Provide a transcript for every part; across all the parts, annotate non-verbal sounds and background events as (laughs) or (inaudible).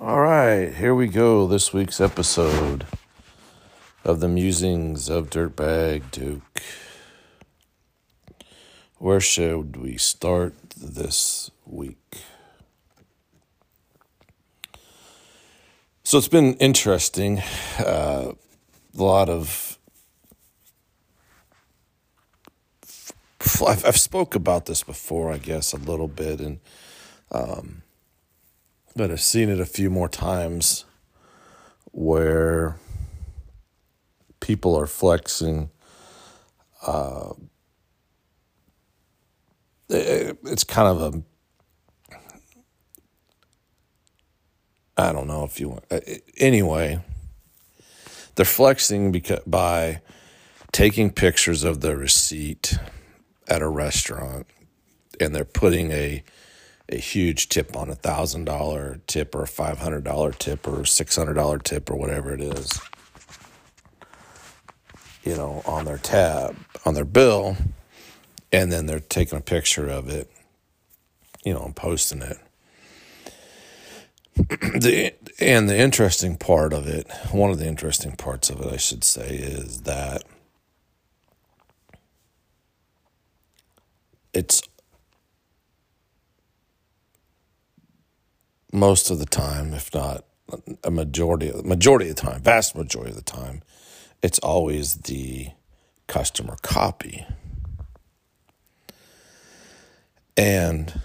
All right, here we go. This week's episode of the musings of Dirtbag Duke. Where should we start this week? So it's been interesting. Uh, a lot of I've, I've spoke about this before, I guess, a little bit, and um, but I've seen it a few more times where people are flexing. Uh, it, it's kind of a I don't know if you want. Uh, anyway, they're flexing because by taking pictures of the receipt at a restaurant, and they're putting a a huge tip on a thousand dollar tip or a five hundred dollar tip or six hundred dollar tip or whatever it is. You know, on their tab, on their bill, and then they're taking a picture of it, you know, and posting it (clears throat) the and the interesting part of it, one of the interesting parts of it, I should say, is that it's most of the time, if not a majority majority of the time, vast majority of the time, it's always the customer copy. And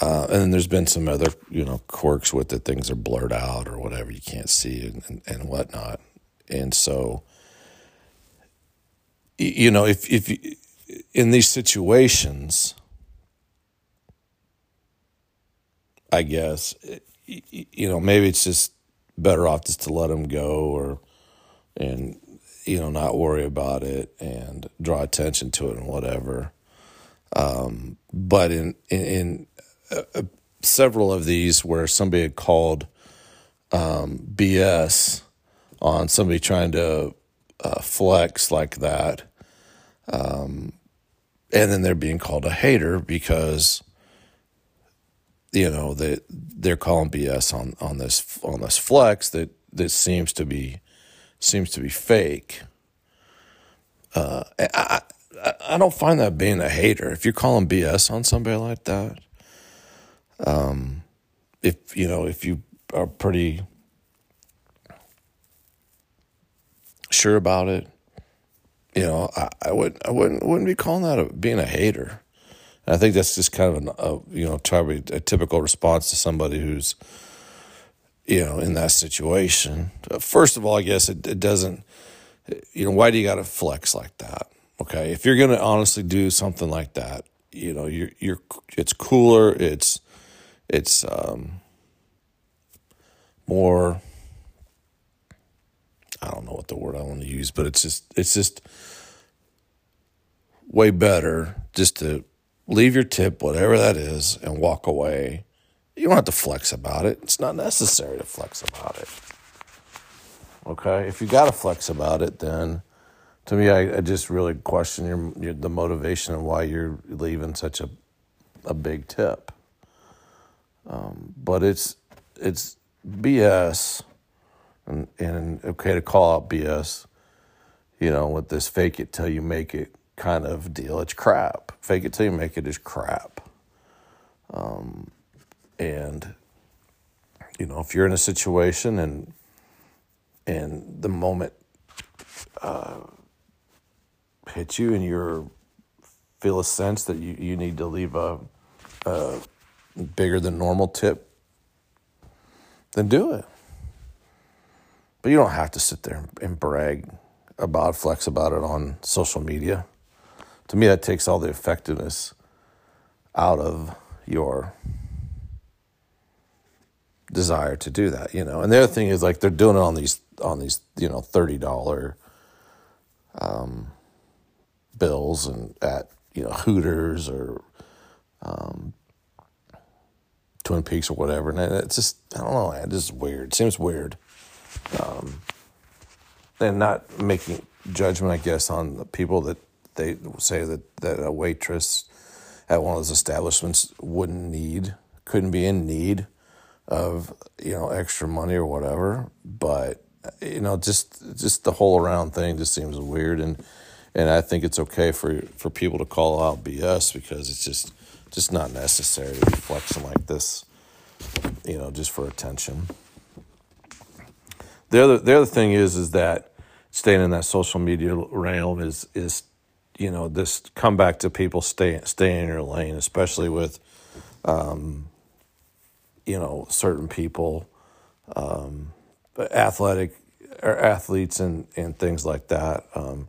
uh, and then there's been some other, you know, quirks with it. Things are blurred out or whatever you can't see and, and, and whatnot. And so, you know, if if you, in these situations, I guess, you know, maybe it's just better off just to let them go or, and, you know, not worry about it and draw attention to it and whatever. Um, but in, in, in uh, several of these where somebody had called um, BS on somebody trying to uh, flex like that. Um, and then they're being called a hater because you know that they're calling BS on on this on this flex that that seems to be seems to be fake. Uh, I, I don't find that being a hater. If you're calling BS on somebody like that, um, if you know, if you are pretty sure about it, you know, I, I would I wouldn't wouldn't be calling that a, being a hater. And I think that's just kind of an a, you know probably a typical response to somebody who's you know in that situation. First of all, I guess it, it doesn't. You know, why do you got to flex like that? Okay, if you're to honestly do something like that, you know, you're you're it's cooler. It's it's um, more I don't know what the word I want to use, but it's just it's just way better just to leave your tip, whatever that is, and walk away. You don't have to flex about it. It's not necessary to flex about it. Okay, if you got to flex about it, then to me, I, I just really question your, your, the motivation and why you're leaving such a a big tip. Um, but it's it's BS, and, and okay to call out BS, you know, with this fake it till you make it kind of deal. It's crap. Fake it till you make it is crap. Um, and you know, if you're in a situation and and the moment uh, hits you and you feel a sense that you, you need to leave a, a bigger than normal tip, then do it. But you don't have to sit there and brag about, flex about it on social media. To me, that takes all the effectiveness out of your desire to do that, you know. And the other thing is like they're doing it on these on these, you know, thirty dollar um, bills and at, you know, Hooters or um, Twin Peaks or whatever. And it's just, I don't know, it's just weird. It seems weird. Um, and not making judgment, I guess, on the people that they say that, that a waitress at one of those establishments wouldn't need, couldn't be in need of you know extra money or whatever. But you know, just just the whole around thing just seems weird, and and I think it's okay for for people to call out BS because it's just just not necessary to be flexing like this, you know, just for attention. The other the other thing is is that staying in that social media realm is is you know this come back to people stay stay in your lane, especially with um, you know certain people, um, athletic or athletes and and things like that. Um,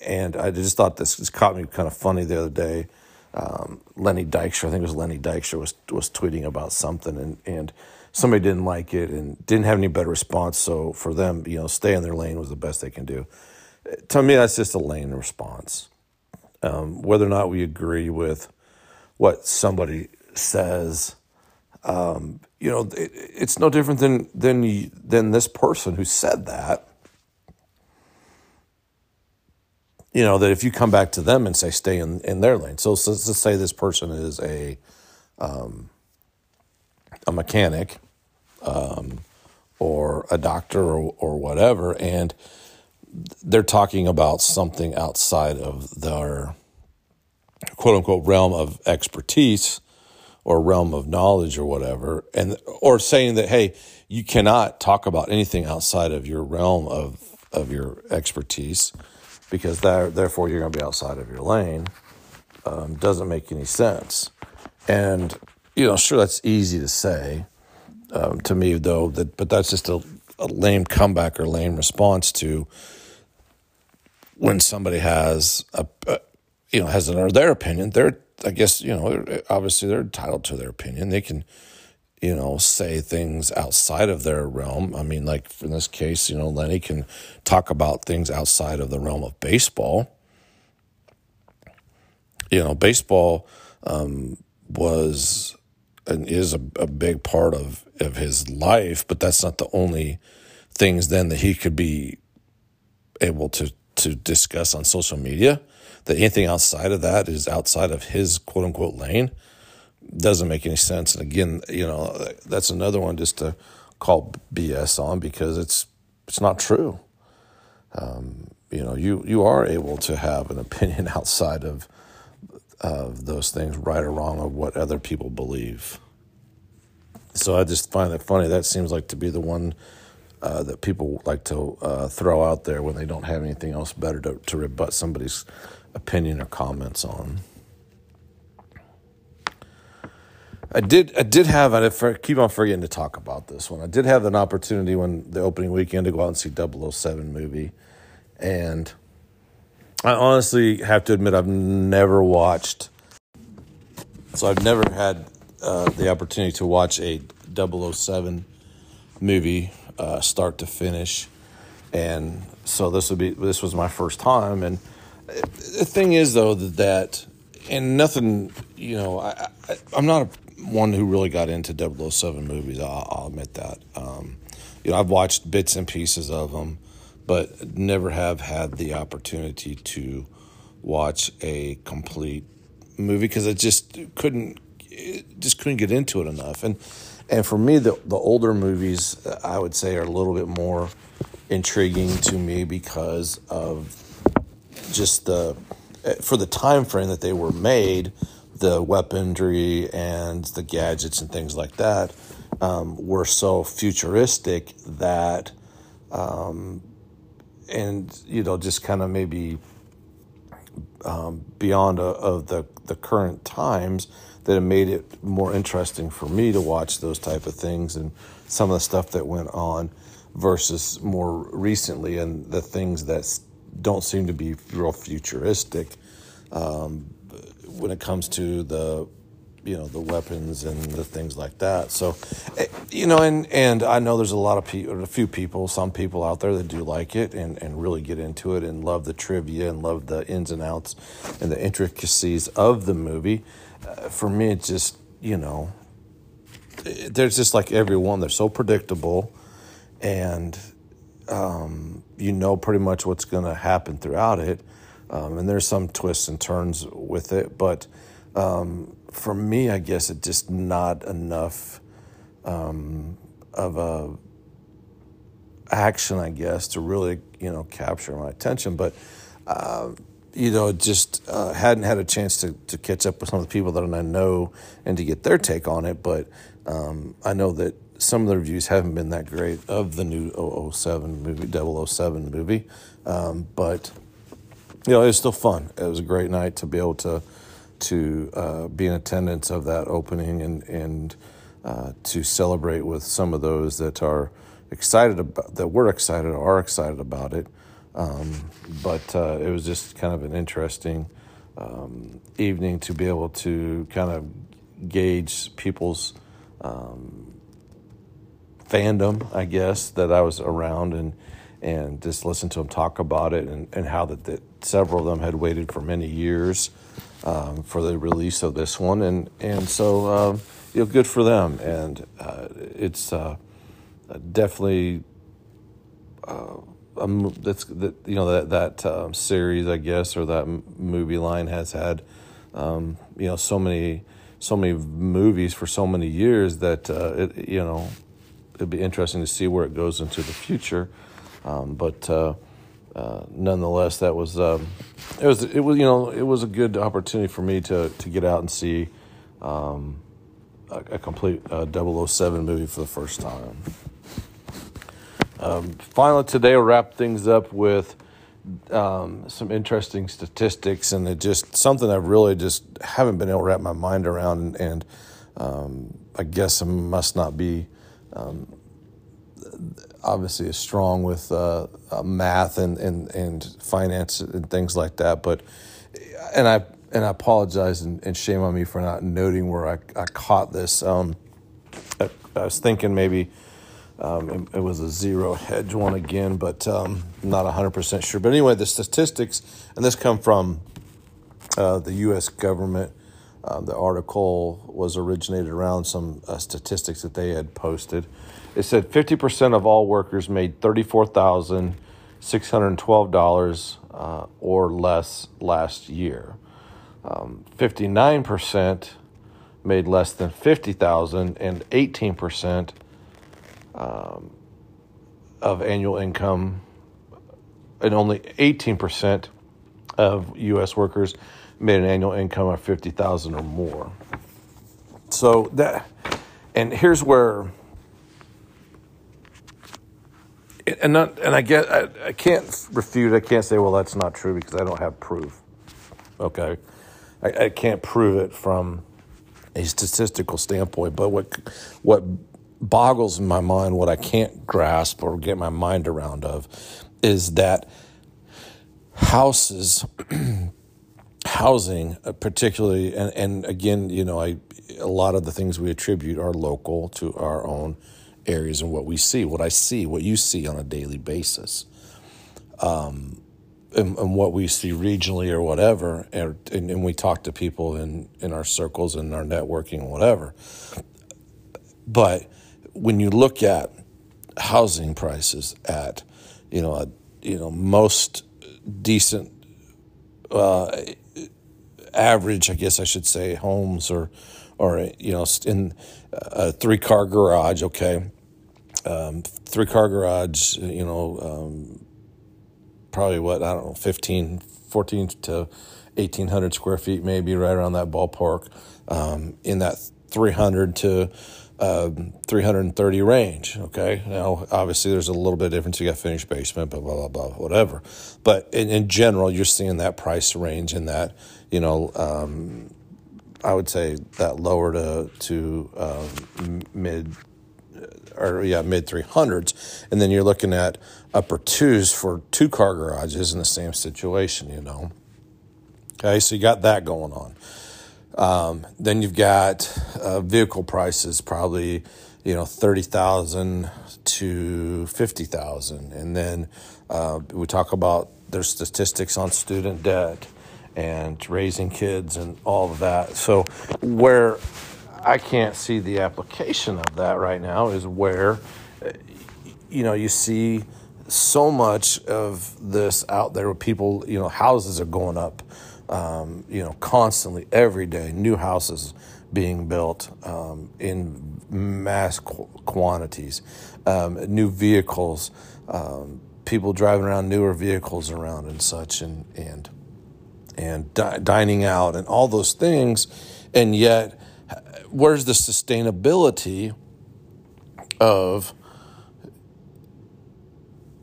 and I just thought this, this caught me kind of funny the other day. Um, Lenny Dykstra, I think it was Lenny Dykstra, was was tweeting about something, and and somebody didn't like it and didn't have any better response. So for them, you know, stay in their lane was the best they can do. To me, that's just a lane response. Um, whether or not we agree with what somebody says, um, you know, it, it's no different than than than this person who said that. You know that if you come back to them and say stay in, in their lane. So, so let's say this person is a um, a mechanic um, or a doctor or, or whatever, and they're talking about something outside of their quote unquote realm of expertise or realm of knowledge or whatever, and or saying that hey, you cannot talk about anything outside of your realm of of your expertise because that, therefore you're going to be outside of your lane um, doesn't make any sense. And you know, sure, that's easy to say um, to me, though. That, but that's just a, a lame comeback or lame response to when somebody has a, a you know has an, their opinion. They're, I guess, you know, obviously they're entitled to their opinion. They can, you know, say things outside of their realm. I mean, like in this case, you know, Lenny can talk about things outside of the realm of baseball. You know, baseball um, was and is a, a big part of, of his life, but that's not the only things then that he could be able to to discuss on social media. That anything outside of that is outside of his quote unquote lane doesn't make any sense. And again, you know, that's another one just to call BS on because it's it's not true. Um, you know, you you are able to have an opinion (laughs) outside of of those things, right or wrong, of what other people believe. So I just find that funny. That seems like to be the one uh, that people like to uh, throw out there when they don't have anything else better to, to rebut somebody's opinion or comments on. I did. I did have. I keep on forgetting to talk about this one. I did have an opportunity when the opening weekend to go out and see 007 movie, and I honestly have to admit I've never watched. So I've never had uh, the opportunity to watch a 007 movie uh, start to finish, and so this would be this was my first time. And the thing is, though, that and nothing, you know, I, I I'm not a, one who really got into 007 movies. I'll, I'll admit that. Um, you know, I've watched bits and pieces of them but never have had the opportunity to watch a complete movie because I just couldn't just couldn't get into it enough. And and for me, the the older movies I would say are a little bit more intriguing to me because of just the for the time frame that they were made, the weaponry and the gadgets and things like that um, were so futuristic that um, and you know just kind of maybe um, beyond a, of the the current times that it made it more interesting for me to watch those type of things and some of the stuff that went on versus more recently and the things that don't seem to be real futuristic um, when it comes to the you know the weapons and the things like that. So, eh, you know, and and I know there's a lot of people, a few people, some people out there that do like it and and really get into it and love the trivia and love the ins and outs and the intricacies of the movie. Uh, for me, it's just you know, there's just like everyone. They're so predictable, and um, you know pretty much what's going to happen throughout it. Um, and there's some twists and turns with it, but um, for me, I guess it's just not enough um, of a action, I guess, to really you know capture my attention. But uh, you know, just uh, hadn't had a chance to, to catch up with some of the people that I know and to get their take on it. But um, I know that some of the reviews haven't been that great of the new 007 movie, 007 movie. Um, but you know, it was still fun. It was a great night to be able to to uh, be in attendance of that opening and and uh, to celebrate with some of those that are excited about that we're excited or are excited about it. Um, but uh, it was just kind of an interesting um, evening to be able to kind of gauge people's um, fandom, I guess, that I was around and and just listen to them talk about it and, and how that, that several of them had waited for many years um, for the release of this one. And and so um, you know good for them. And uh, it's uh, definitely uh, um, that's that you know that that um, series I guess or that movie line has had um, you know so many so many movies for so many years that uh, it you know it'd be interesting to see where it goes into the future um, but uh, uh, nonetheless that was um, it was it was you know it was a good opportunity for me to to get out and see um, a, a, complete uh, 007 movie for the first time. Um, finally, today we'll wrap things up with um, some interesting statistics, and it just something I really just haven't been able to wrap my mind around, and, and um, I guess I must not be um, obviously as strong with uh, uh, math and, and, and finance and things like that. But and I and I apologize and, and shame on me for not noting where I, I caught this. Um, I, I was thinking maybe um, it, it, was a zero hedge one again, but um, not 100% sure. But anyway, the statistics, and this come from uh, the U.S. government. Uh, the article was originated around some uh, statistics that they had posted. It said 50% of all workers made $34,612 uh, or less last year. Um, 59% made less than 50,000 and 18% um, of annual income, and only 18% of U.S. workers made an annual income of 50,000 or more. So that, and here's where, and not, and I get, I, I can't refute, I can't say, well, that's not true because I don't have proof. Okay. I, I can't prove it from a statistical standpoint, but what, what boggles in my mind, what I can't grasp or get my mind around of, is that houses, (clears throat) housing, uh, particularly, and, and again, you know, I a lot of the things we attribute are local to our own areas and what we see, what I see, what you see on a daily basis. Um, and, and, what we see regionally or whatever, and, and, we talk to people in, in our circles and our networking, whatever. But when you look at housing prices at, you know, a, you know most decent, uh, average, I guess I should say, homes or, or you know, in a three car garage, okay, um, three car garage, you know, um, probably what I don't know, 15, 14 to eighteen hundred square feet, maybe right around that ballpark, um, in that three hundred to um, 330 range. Okay. Now, obviously, there's a little bit of difference. You got finished basement, blah, blah, blah, blah, whatever. But in, in general, you're seeing that price range in that, you know, um, I would say that lower to, to um, mid or yeah, mid 300s. And then you're looking at upper twos for two car garages in the same situation, you know. Okay. So you got that going on. Um, then you've got uh, vehicle prices, probably you know thirty thousand to fifty thousand, and then uh, we talk about their statistics on student debt and raising kids and all of that. So where I can't see the application of that right now is where you know you see so much of this out there where people you know houses are going up um, you know, constantly every day, new houses being built um, in mass qu- quantities, um, new vehicles, um, people driving around newer vehicles around and such, and and and di- dining out and all those things, and yet where's the sustainability of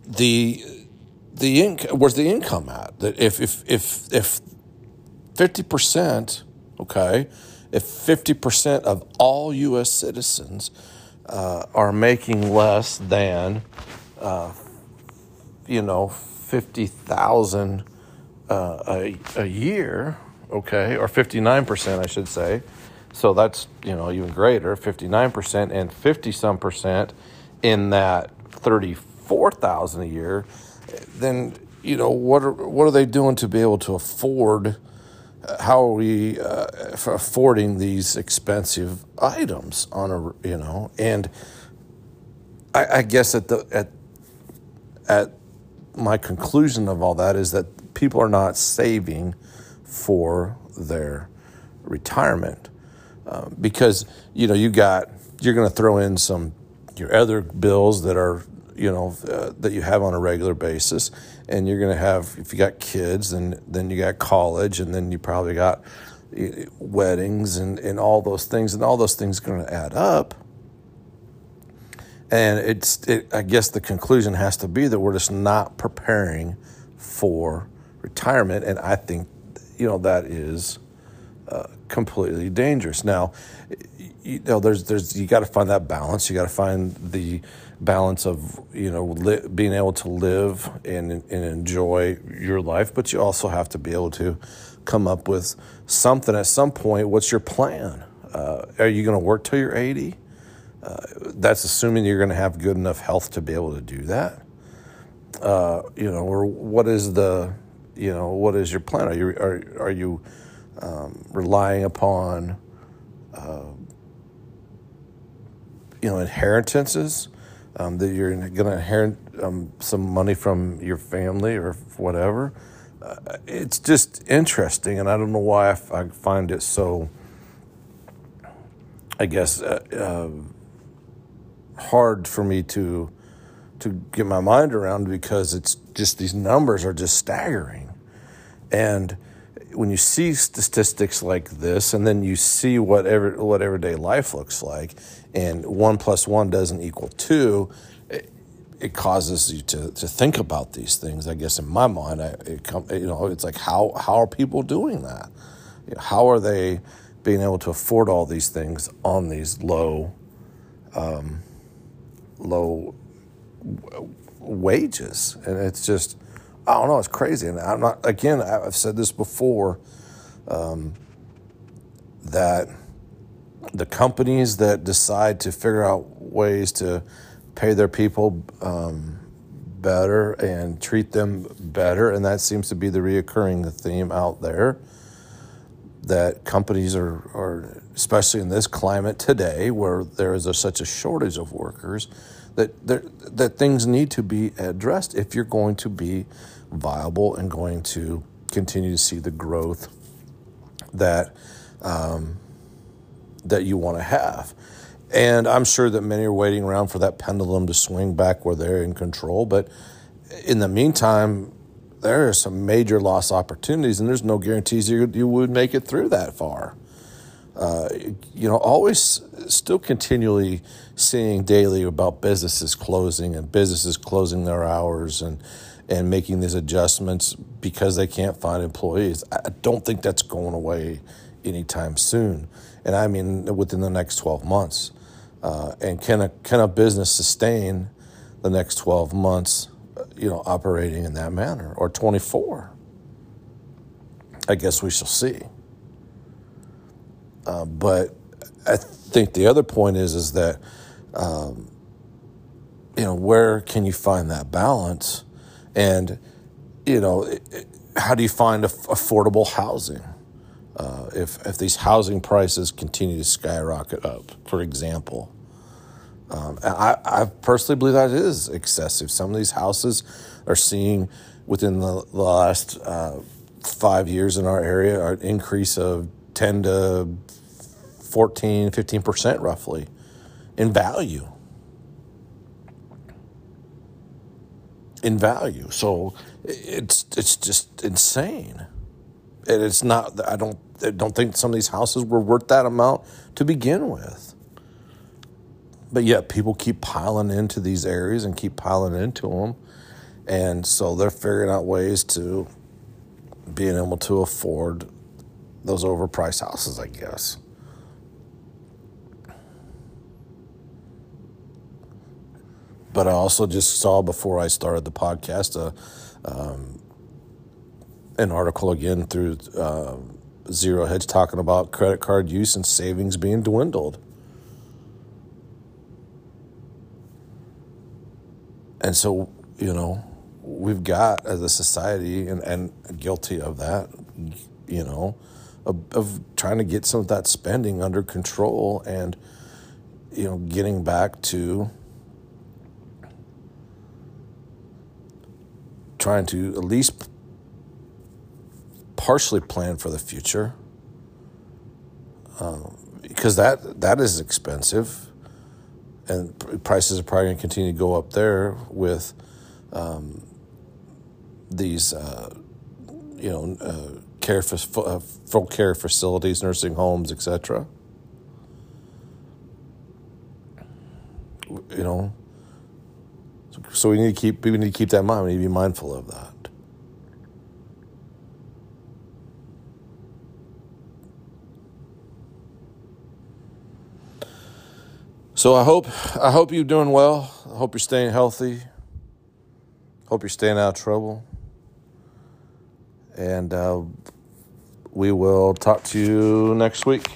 the the inc- where's the income at? That if if if if fifty percent, okay, if fifty percent of all U.S. citizens uh, are making less than, uh, you know, fifty thousand uh, a a year, okay, or fifty nine percent, I should say. So that's you know even greater, fifty nine percent and fifty some percent in that thirty four thousand a year then you know what are what are they doing to be able to afford? Uh, how are we uh, affording these expensive items on a you know? And I, I guess at the at at my conclusion of all that is that people are not saving for their retirement um, because you know you got you're going to throw in some your other bills that are you know uh, that you have on a regular basis and you're going to have if you got kids then then you got college and then you probably got weddings and, and all those things and all those things are going to add up. And it's it, i guess the conclusion has to be that we're just not preparing for retirement and i think you know that is uh, completely dangerous. Now you know there's there's you got to find that balance you got to find the balance of you know li- being able to live and and enjoy your life, but you also have to be able to come up with something at some point. What's your plan? Uh, are you going to work till you're 80? Uh, that's assuming you're going to have good enough health to be able to do that. Uh, you know, or what is the, you know, what is your plan? Are you are are you um, relying upon, uh, you know, inheritances? um, that you're going to inherit um, some money from your family or whatever. Uh, it's just interesting, and I don't know why I, f- I find it so, I guess, uh, uh, hard for me to to get my mind around because it's just these numbers are just staggering, and when you see statistics like this, and then you see what ever, what everyday life looks like, and one plus one doesn't equal two, it, it causes you to, to think about these things. I guess in my mind, I, it come, you know, it's like how how are people doing that? How are they being able to afford all these things on these low, um, low wages? And it's just, I don't know, it's crazy. And I'm not. Again, I've said this before. Um, that the companies that decide to figure out ways to pay their people um, better and treat them better, and that seems to be the reoccurring theme out there. That companies are, are especially in this climate today, where there is a, such a shortage of workers, that that things need to be addressed if you're going to be viable and going to continue to see the growth that um, that you want to have. And I'm sure that many are waiting around for that pendulum to swing back where they're in control. But in the meantime, there are some major loss opportunities, and there's no guarantees you, you would make it through that far. Uh, you know, always still continually seeing daily about businesses closing and businesses closing their hours and and making these adjustments because they can't find employees. I don't think that's going away anytime soon and I mean within the next 12 months. Uh, and can a can a business sustain the next 12 months, you know, operating in that manner or 24? I guess we shall see. Uh, but I think the other point is is that um, you know where can you find that balance, and you know how do you find affordable housing? Uh, if if these housing prices continue to skyrocket up, for example, um, I, I personally believe that is excessive. Some of these houses are seeing within the, the last uh, five years in our area an increase of ten to 14, 15% roughly in value. In value. So it's it's just insane. And it's not I don't I don't think some of these houses were worth that amount to begin with. But yet people keep piling into these areas and keep piling into them. And so they're figuring out ways to being able to afford those overpriced houses, I guess. But I also just saw before I started the podcast uh, um, an article again through uh, Zero Hedge talking about credit card use and savings being dwindled. And so, you know, we've got as a society, and, and guilty of that, you know, of, of trying to get some of that spending under control and, you know, getting back to trying to at least partially plan for the future um, because that that is expensive and prices are probably going to continue to go up there with um, these uh, you know uh, care for uh, full care facilities, nursing homes, etc. You know, so we need to keep we need to keep that in mind. We need to be mindful of that. So I hope I hope you're doing well. I hope you're staying healthy. Hope you're staying out of trouble. And uh, we will talk to you next week.